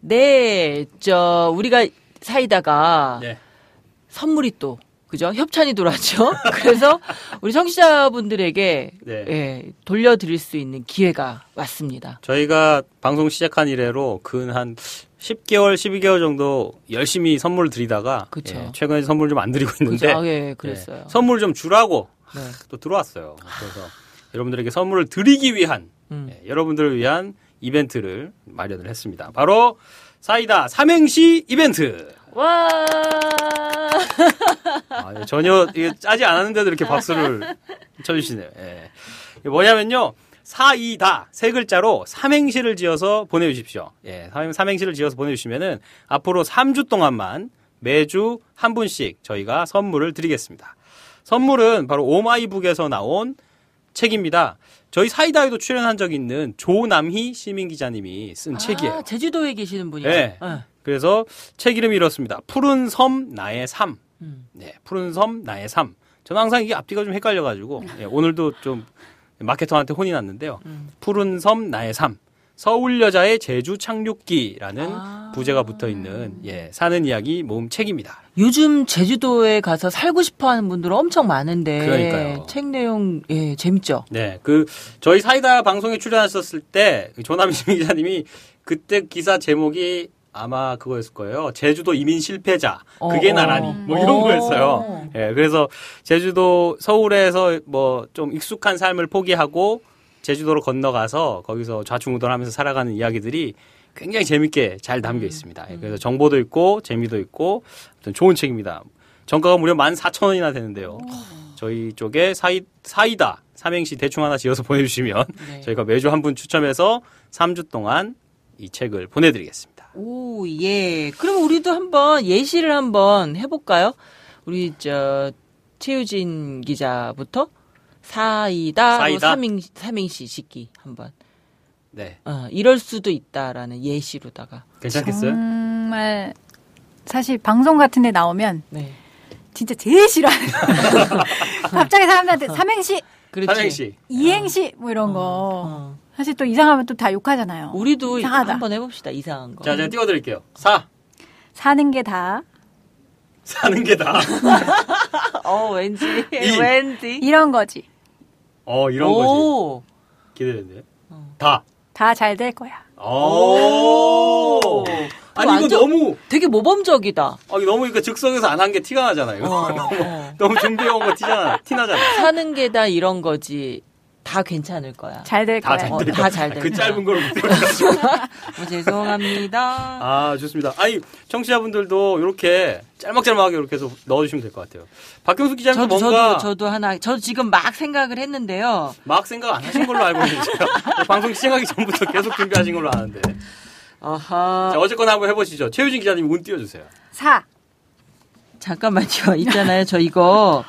네, 저 우리가 사이다가 네. 선물이 또 그죠? 협찬이 들어왔죠. 그래서 우리 청취자분들에게 네. 예, 돌려드릴 수 있는 기회가 왔습니다. 저희가 방송 시작한 이래로 근 한 10개월, 12개월 정도 열심히 선물을 드리다가 그쵸. 예, 최근에 선물 좀 안 드리고 있는데? 아, 예, 그랬어요. 예, 선물 좀 주라고 네. 또 들어왔어요. 그래서 여러분들에게 선물을 드리기 위한 음. 예, 여러분들을 위한 이벤트를 마련을 했습니다. 바로 사이다 삼행시 이벤트. 와. 아, 예, 전혀 짜지 않았는데도 이렇게 박수를 쳐주시네요. 예. 뭐냐면요. 사이다 세 글자로 삼행시를 지어서 보내주십시오. 예, 삼- 삼행시를 지어서 보내주시면은 앞으로 3주 동안만 매주 한 분씩 저희가 선물을 드리겠습니다. 선물은 바로 오마이북에서 나온 책입니다. 저희 사이다에도 출연한 적 있는 조남희 시민 기자님이 쓴 책이에요. 아, 제주도에 계시는 분이요. 네. 예. 그래서 책 이름이 이렇습니다. 푸른 섬 나의 삶. 음. 네, 푸른 섬 나의 삶. 저는 항상 이게 앞뒤가 좀 헷갈려가지고 예, 오늘도 좀 마케터한테 혼이 났는데요. 음. 푸른 섬 나의 삶. 서울 여자의 제주 착륙기라는 아. 부제가 붙어 있는 예, 사는 이야기 모음 책입니다. 요즘 제주도에 가서 살고 싶어 하는 분들 엄청 많은데 그러니까요. 책 내용 예, 재밌죠. 네, 그 저희 사이다 방송에 출연하셨을 때그 조남희 신 기자님이 그때 기사 제목이 아마 그거였을 거예요. 제주도 이민 실패자. 그게 어, 나라니. 어. 뭐 이런 어. 거였어요. 예, 그래서 제주도 서울에서 뭐 좀 익숙한 삶을 포기하고 제주도로 건너가서 거기서 좌충우돌하면서 살아가는 이야기들이 굉장히 재밌게 잘 담겨 있습니다. 예, 그래서 정보도 있고 재미도 있고 아무튼 좋은 책입니다. 정가가 무려 14,000원이나 되는데요. 저희 쪽에 사이, 사이다 삼행시 대충 하나 지어서 보내주시면 네. 저희가 매주 한 분 추첨해서 3주 동안 이 책을 보내드리겠습니다. 오, 예. 그럼 우리도 한번 예시를 한번 해볼까요? 우리 저 최유진 기자부터 사이다, 사이다. 삼행 삼행시 짓기 한번. 네, 어, 이럴 수도 있다라는 예시로다가. 괜찮겠어요? 정말 사실 방송 같은 데 나오면 네. 진짜 제일 싫어하는 갑자기 사람들한테 삼행시, 그렇지. 삼행시. 이행시 뭐 이런 거 어. 사실 또 이상하면 또 다 욕하잖아요. 우리도 이상하다. 한번 해봅시다. 이상한 거. 자, 제가 띄워드릴게요. 사 사는 게 다 사는 게 다. 어, 왠지. 이. 왠지. 이런 거지. 어, 이런 거지. 오. 기대되는데. 다. 다 잘 될 거야. 오. 아니, 이거 너무, 되게 모범적이다. 아, 이거 너무 이거 즉석에서 안 한 게 티가 나잖아요. 어, 어. 너무 준비해온 거 티잖아. 티나잖아. 사는 게 다 이런 거지. 다 괜찮을 거야. 잘될다 거야. 잘 어, 될다잘 될그 거야. 짧은 걸 못해가지고. 어, 죄송합니다. 아, 좋습니다. 아니, 청취자분들도 이렇게 짤막짤막하게 이렇게 해서 넣어주시면 될 것 같아요. 박경수 기자님도 저도 뭔가 저도 저도 하나 저도 지금 막 생각을 했는데요. 막 생각 안 하신 걸로 알고 있는데요. 방송 시작하기 전부터 계속 준비하신 걸로 아는데. 아하. 자, 어쨌거나 한번 해보시죠. 최유진 기자님 운 띄워주세요. 사. 잠깐만요. 있잖아요. 저 이거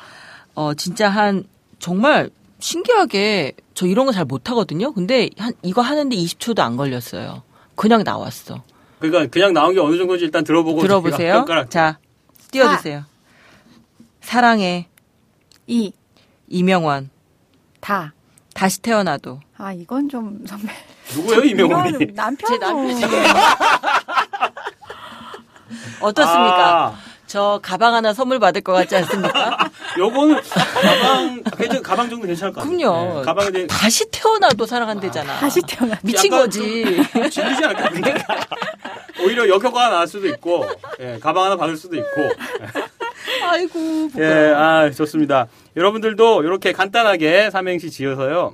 어 진짜 한 정말 신기하게 저 이런 거 잘 못하거든요. 근데 한 이거 하는데 20초도 안 걸렸어요. 그냥 나왔어. 그러니까 그냥 나온 게 어느 정도인지 일단 들어보고 들어보세요. 자, 띄워주세요. 사랑해 이. 이명환 다. 다시 태어나도 아 이건 좀 선배. 누구예요? 이거는 남편. 제 남편이 어떻습니까? 아, 저 가방 하나 선물 받을 것 같지 않습니까? 요거는 가방 괜찮 가방 정도 괜찮을 것 같아요. 그럼요. 네, 가방에 대해 다시 태어나도 사랑한대잖아. 다시 태어나. 미친 거지. 질리지 않겠는데? 오히려 역효과가 나올 수도 있고, 예, 가방 하나 받을 수도 있고. 아이고. 예, 아, 좋습니다. 여러분들도 이렇게 간단하게 삼행시 지어서요.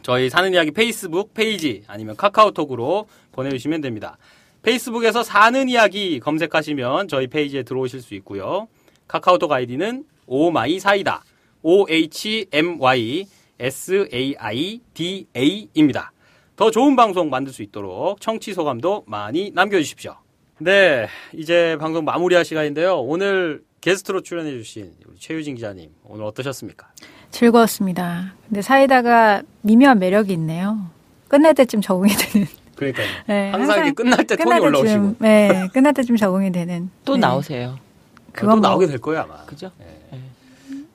저희 사는 이야기 페이스북 페이지 아니면 카카오톡으로 보내주시면 됩니다. 페이스북에서 사는 이야기 검색하시면 저희 페이지에 들어오실 수 있고요. 카카오톡 아이디는 오마이 사이다. O-H-M-Y S-A-I-D-A입니다. 더 좋은 방송 만들 수 있도록 청취 소감도 많이 남겨주십시오. 네, 이제 방송 마무리할 시간인데요. 오늘 게스트로 출연해주신 우리 최유진 기자님, 오늘 어떠셨습니까? 즐거웠습니다. 근데 사이다가 미묘한 매력이 있네요. 끝날 때쯤 적응이 되는. 그러니까요. 네, 항상 이렇게 끝날 때 톤이 끝날 때쯤, 올라오시고. 네, 끝날 때쯤 적응이 되는. 또 네. 나오세요. 그건 또 뭐- 나오게 될 거예요, 아마. 그죠?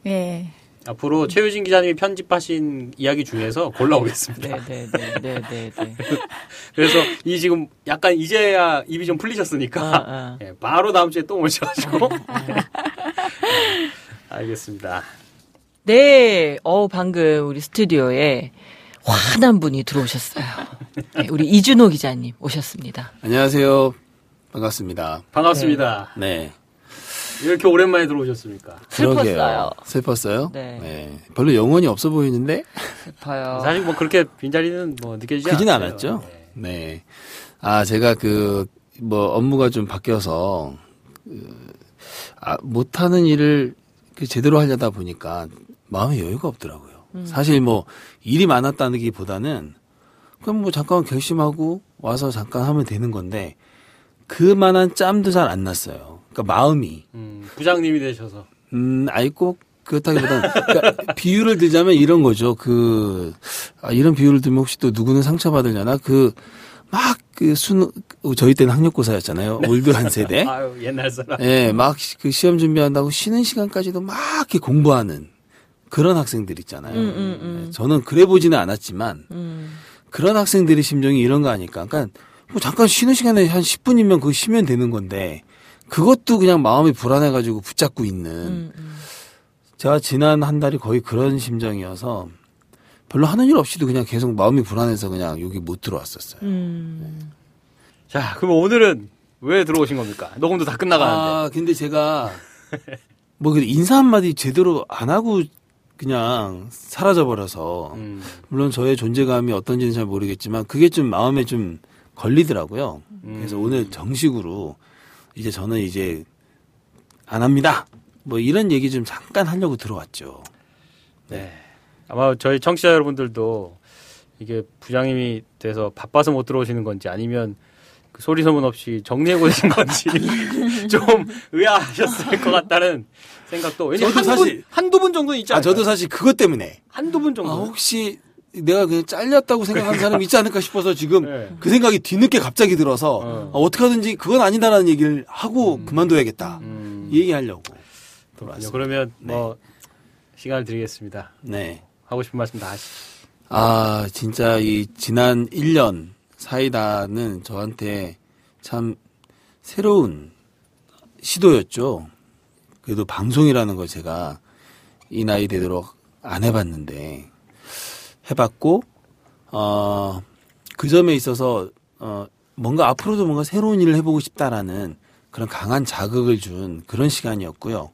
예. 앞으로 최유진 기자님이 편집하신 이야기 중에서 골라오겠습니다. 네, 네, 네, 네, 네, 네. 그래서 이 지금 약간 이제야 입이 좀 풀리셨으니까 아, 아. 예, 바로 다음 주에 또 오셔가지고 네, 알겠습니다. 네, 어 방금 우리 스튜디오에 환한 분이 들어오셨어요. 네, 우리 이준호 기자님 오셨습니다. 안녕하세요. 반갑습니다. 반갑습니다. 네. 이렇게 오랜만에 들어오셨습니까? 슬펐어요. 그러게요. 슬펐어요? 네. 별로 영혼이 없어 보이는데 슬퍼요. 사실 뭐 그렇게 빈자리는 뭐 느껴지지 크진 않았어요. 않았죠. 네. 아, 제가 그, 뭐, 업무가 좀 바뀌어서, 그, 아, 못하는 일을 그 제대로 하려다 보니까 마음에 여유가 없더라고요. 음. 사실 뭐, 일이 많았다는 게 보다는, 그럼 뭐 잠깐 결심하고 와서 잠깐 하면 되는 건데, 그만한 짬도 잘 안 났어요. 그러니까 마음이. 음, 부장님이 되셔서 음, 아이 꼭 그렇다기보다는 그러니까 비유를 들자면 이런 거죠. 그 아, 이런 비유를 들면 혹시 또 누구는 상처받으려나 그 막 그 수능 저희 때는 학력고사였잖아요. old 한 세대. 아유 옛날 사람. 예, 막 그 시험 준비한다고 쉬는 시간까지도 막 이렇게 공부하는 그런 학생들 있잖아요. 음, 음, 음. 예, 저는 그래 보지는 않았지만 음. 그런 학생들의 심정이 이런 거 아닐까. 그러니까 뭐 잠깐 쉬는 시간에 한 10분이면 그거 쉬면 되는 건데 그것도 그냥 마음이 불안해가지고 붙잡고 있는 음, 음. 제가 지난 한 달이 거의 그런 심정이어서 별로 하는 일 없이도 그냥 계속 마음이 불안해서 그냥 여기 못 들어왔었어요. 음. 자, 그럼 오늘은 왜 들어오신 겁니까? 녹음도 다 끝나가는데. 아, 근데 제가 뭐 인사 한마디 제대로 안 하고 그냥 사라져 버려서 음, 물론 저의 존재감이 어떤지는 잘 모르겠지만 그게 좀 마음에 좀 걸리더라고요. 그래서 음. 오늘 정식으로 이제 저는 이제 안 합니다. 뭐 이런 얘기 좀 잠깐 하려고 들어왔죠. 네. 아마 저희 청취자 여러분들도 이게 부장님이 돼서 바빠서 못 들어오시는 건지 아니면 그 소리 소문 없이 정리하고 계신 건지 좀 의아하셨을 것 같다는 생각도 왜냐면 저도 한두 사실- 분, 한두 분 정도 있지 아, 않을까요? 저도 사실 그것 때문에 한두 분 정도. 아, 혹시 내가 그냥 잘렸다고 생각하는 사람이 있지 않을까 싶어서 지금 네. 그 생각이 뒤늦게 갑자기 들어서 어. 어. 떻게 하든지 그건 아니다라는 얘기를 하고 그만둬야겠다. 음, 이 얘기하려고. 들어왔습니다. 그러면 네. 뭐 시간을 드리겠습니다. 네. 하고 싶은 말씀 다 하시죠. 아, 진짜 이 지난 1년 사이다는 저한테 참 새로운 시도였죠. 그래도 방송이라는 걸 제가 이 나이 되도록 안 해봤는데 해봤고 어, 그 점에 있어서 어, 뭔가 앞으로도 뭔가 새로운 일을 해보고 싶다라는 그런 강한 자극을 준 그런 시간이었고요.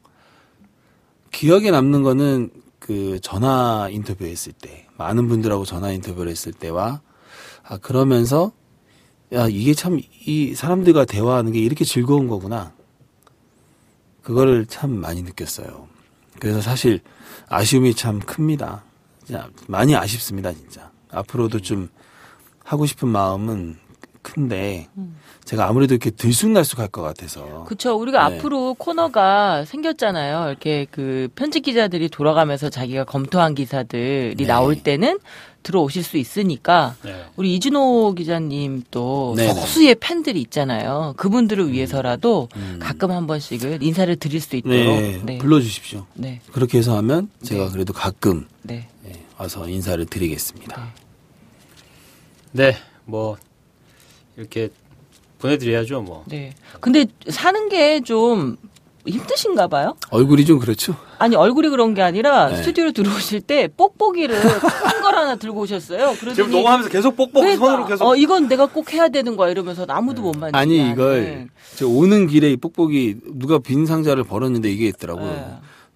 기억에 남는 거는 그 전화 인터뷰 했을 때 많은 분들하고 전화 인터뷰를 했을 때와 아 그러면서 야 이게 참 이 사람들과 대화하는 게 이렇게 즐거운 거구나 그거를 참 많이 느꼈어요. 그래서 사실 아쉬움이 참 큽니다. 많이 아쉽습니다 진짜. 앞으로도 좀 하고 싶은 마음은 큰데 제가 아무래도 이렇게 들쑥날쑥할 것 같아서 그쵸. 우리가 네. 앞으로 코너가 생겼잖아요. 이렇게 그 편집 기자들이 돌아가면서 자기가 검토한 기사들이 네. 나올 때는 들어오실 수 있으니까 네. 우리 이준호 기자님 또 네네. 소수의 팬들이 있잖아요. 그분들을 위해서라도 음. 가끔 한 번씩은 인사를 드릴 수 있도록 네, 네. 불러주십시오 네. 그렇게 해서 하면 제가 네. 그래도 가끔 네. 네, 와서 인사를 드리겠습니다. 네, 뭐 이렇게 보내드려야죠, 뭐. 네. 근데 사는 게 좀 힘드신가 봐요? 얼굴이 좀 그렇죠? 아니 얼굴이 그런 게 아니라 네. 스튜디오로 들어오실 때 뽁뽁이를 큰 걸 하나 들고 오셨어요. 그러더니 지금 녹음하면서 계속 뽁뽁 그러니까, 손으로 계속. 어 이건 내가 꼭 해야 되는 거야 이러면서 아무도 못 만지게 아니. 이걸 저 오는 길에 이 뽁뽁이 누가 빈 상자를 벌었는데 이게 있더라고요. 네.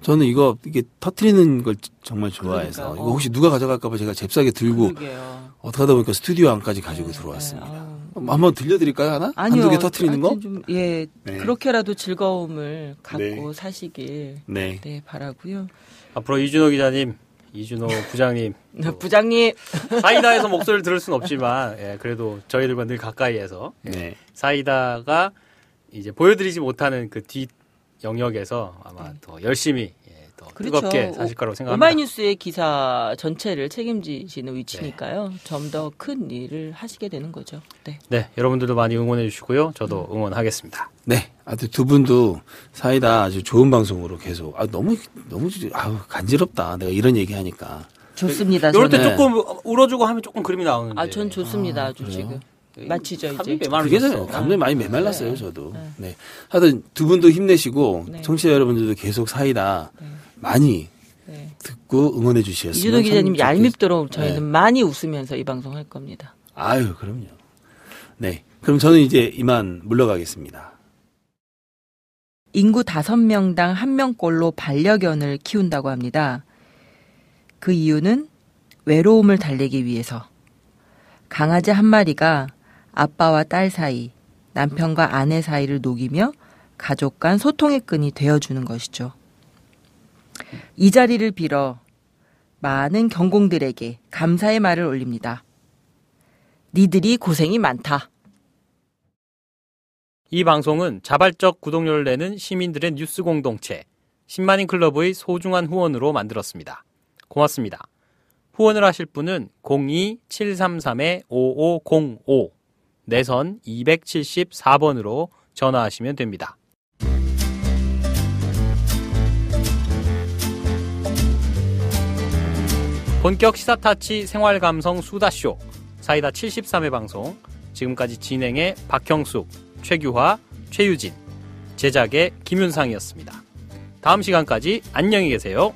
저는 이거 이게 터트리는 걸 정말 좋아해서 그러니까, 이거 어. 혹시 누가 가져갈까봐 제가 잽싸게 들고 그러게요. 어떻게 하다 보니까 스튜디오 안까지 가지고 들어왔습니다. 한번 들려드릴까요 하나? 네, 아니요. 한두 개 터트리는 거? 좀, 예, 네. 그렇게라도 즐거움을 갖고 네. 사시길 네. 네, 바라고요. 앞으로 이준호 기자님, 이준호 부장님, 또 부장님 사이다에서 목소리를 들을 수는 없지만 예, 그래도 저희들과 늘 가까이에서 예, 네. 사이다가 이제 보여드리지 못하는 그 뒷 영역에서 아마 더 열심히 예, 더 뜨겁게 사실 거라고 생각합니다. 네. 그렇죠. 오마이뉴스의 기사 전체를 책임지시는 위치니까요. 좀더 큰 일을 하시게 되는 거죠. 네. 네, 여러분들도 많이 응원해 주시고요. 저도 응원하겠습니다. 네. 하여튼 두 분도 사이다 아주 좋은 방송으로 계속 아 너무 너무 아우 간지럽다. 내가 이런 얘기 하니까. 좋습니다. 이럴 때. 조금 울어주고 하면 조금 그림이 나오는데. 아, 전 좋습니다. 아주 지금. 마치죠, 이제. 그게 메말랐어. 감정이 많이 메말랐어요, 저도. 네. 하여튼 두 분도 힘내시고 네. 청취자 여러분들도 계속 사이다 많이 듣고 응원해 주시었으면 이준호 참 기자님 얄밉도록 저희는 네. 많이 웃으면서 이 방송 할 겁니다. 아유, 그럼요. 네. 그럼 저는 이제 이만 물러가겠습니다. 인구 5명당 1명꼴로 반려견을 키운다고 합니다. 그 이유는 외로움을 달래기 위해서. 강아지 한 마리가 아빠와 딸 사이, 남편과 아내 사이를 녹이며 가족 간 소통의 끈이 되어주는 것이죠. 이 자리를 빌어 많은 경공들에게 감사의 말을 올립니다. 니들이 고생이 많다. 이 방송은 자발적 구독료를 내는 시민들의 뉴스 공동체 10만인 클럽의 소중한 후원으로 만들었습니다. 고맙습니다. 후원을 하실 분은 02-733-5505 내선 274번으로 전화하시면 됩니다. 본격 시사타치 생활감성 수다쇼 사이다 73회 방송 지금까지 진행의 박형숙, 최규화, 최유진, 제작의 김윤상이었습니다. 다음 시간까지 안녕히 계세요.